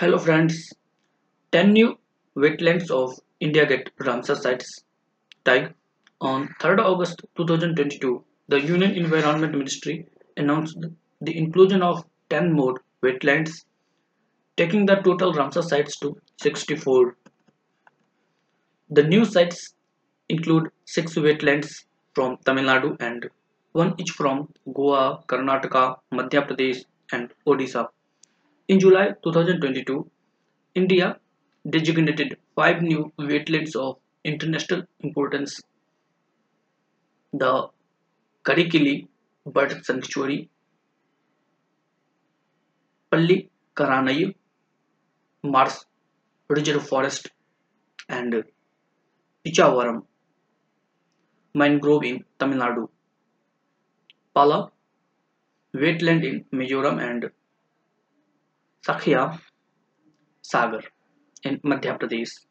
Hello friends, 10 new wetlands of India get Ramsar sites tag. On 3rd August 2022, the Union Environment Ministry announced the inclusion of 10 more wetlands, taking the total Ramsar sites to 64. The new sites include 6 wetlands from Tamil Nadu and one each from Goa, Karnataka, Madhya Pradesh and Odisha. In July 2022, India designated five new wetlands of international importance. The Karikili Bird Sanctuary, Pallikaranai Marsh Reserve Forest, and Pichavaram Mangrove in Tamil Nadu, Pala Wetland in Mizoram, and सखिया सागर इन मध्य प्रदेश